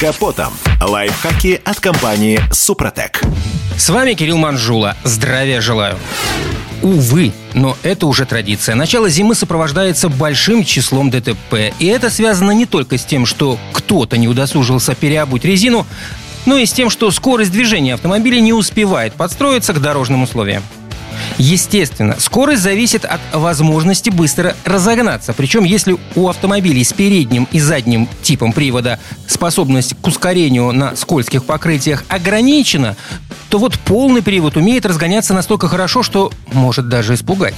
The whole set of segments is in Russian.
капотом. Лайфхаки от компании «Супротек». С вами Кирилл Манжула. Здравия желаю. Увы, но это уже традиция. Начало зимы сопровождается большим числом ДТП. И это связано не только с тем, что кто-то не удосужился переобуть резину, но и с тем, что скорость движения автомобиля не успевает подстроиться к дорожным условиям. Естественно, скорость зависит от возможности быстро разогнаться. Причем, если у автомобилей с передним и задним типом привода способность к ускорению на скользких покрытиях ограничена, то вот полный привод умеет разгоняться настолько хорошо, что может даже испугать.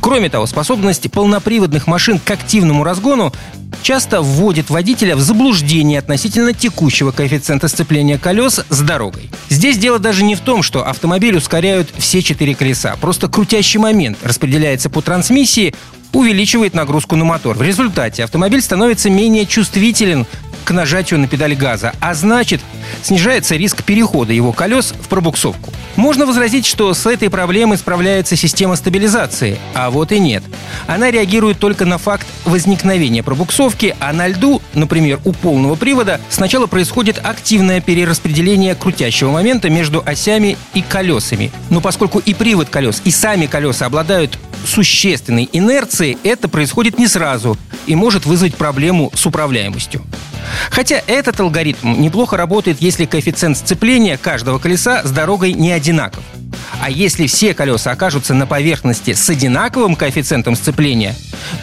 Кроме того, способность полноприводных машин к активному разгону часто вводит водителя в заблуждение относительно текущего коэффициента сцепления колес с дорогой. Здесь дело даже не в том, что автомобиль ускоряют все четыре колеса. Просто крутящий момент распределяется по трансмиссии, увеличивает нагрузку на мотор. В результате автомобиль становится менее чувствителен к нажатию на педаль газа, а значит, снижается риск перехода его колес в пробуксовку. Можно возразить, что с этой проблемой справляется система стабилизации, а вот и нет. Она реагирует только на факт возникновения пробуксовки, а на льду, например, у полного привода, сначала происходит активное перераспределение крутящего момента между осями и колесами. Но поскольку и привод колес, и сами колеса обладают существенной инерцией, это происходит не сразу и может вызвать проблему с управляемостью. Хотя этот алгоритм неплохо работает, если коэффициент сцепления каждого колеса с дорогой не одинаков. А если все колеса окажутся на поверхности с одинаковым коэффициентом сцепления,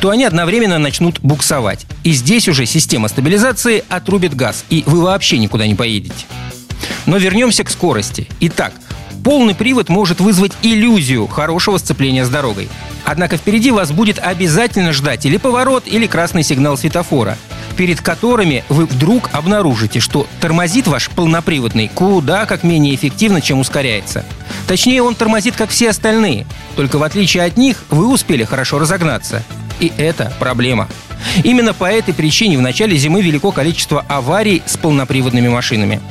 то они одновременно начнут буксовать. И здесь уже система стабилизации отрубит газ, и вы вообще никуда не поедете. Но вернемся к скорости. Итак, полный привод может вызвать иллюзию хорошего сцепления с дорогой. Однако впереди вас будет обязательно ждать или поворот, или красный сигнал светофора – перед которыми вы вдруг обнаружите, что тормозит ваш полноприводный куда как менее эффективно, чем ускоряется. Точнее, он тормозит, как все остальные. Только в отличие от них, вы успели хорошо разогнаться. И это проблема. Именно по этой причине в начале зимы велико количество аварий с полноприводными машинами.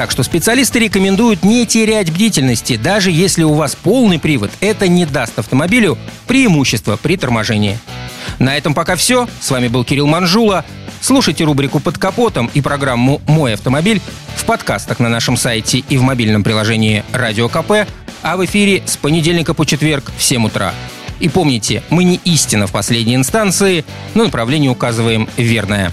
Так что специалисты рекомендуют не терять бдительности, даже если у вас полный привод, это не даст автомобилю преимущество при торможении. На этом пока все. С вами был Кирилл Манжула. Слушайте рубрику «Под капотом» и программу «Мой автомобиль» в подкастах на нашем сайте и в мобильном приложении «Радио КП», а в эфире с понедельника по четверг в 7 утра. И помните, мы не истина в последней инстанции, но направление указываем верное.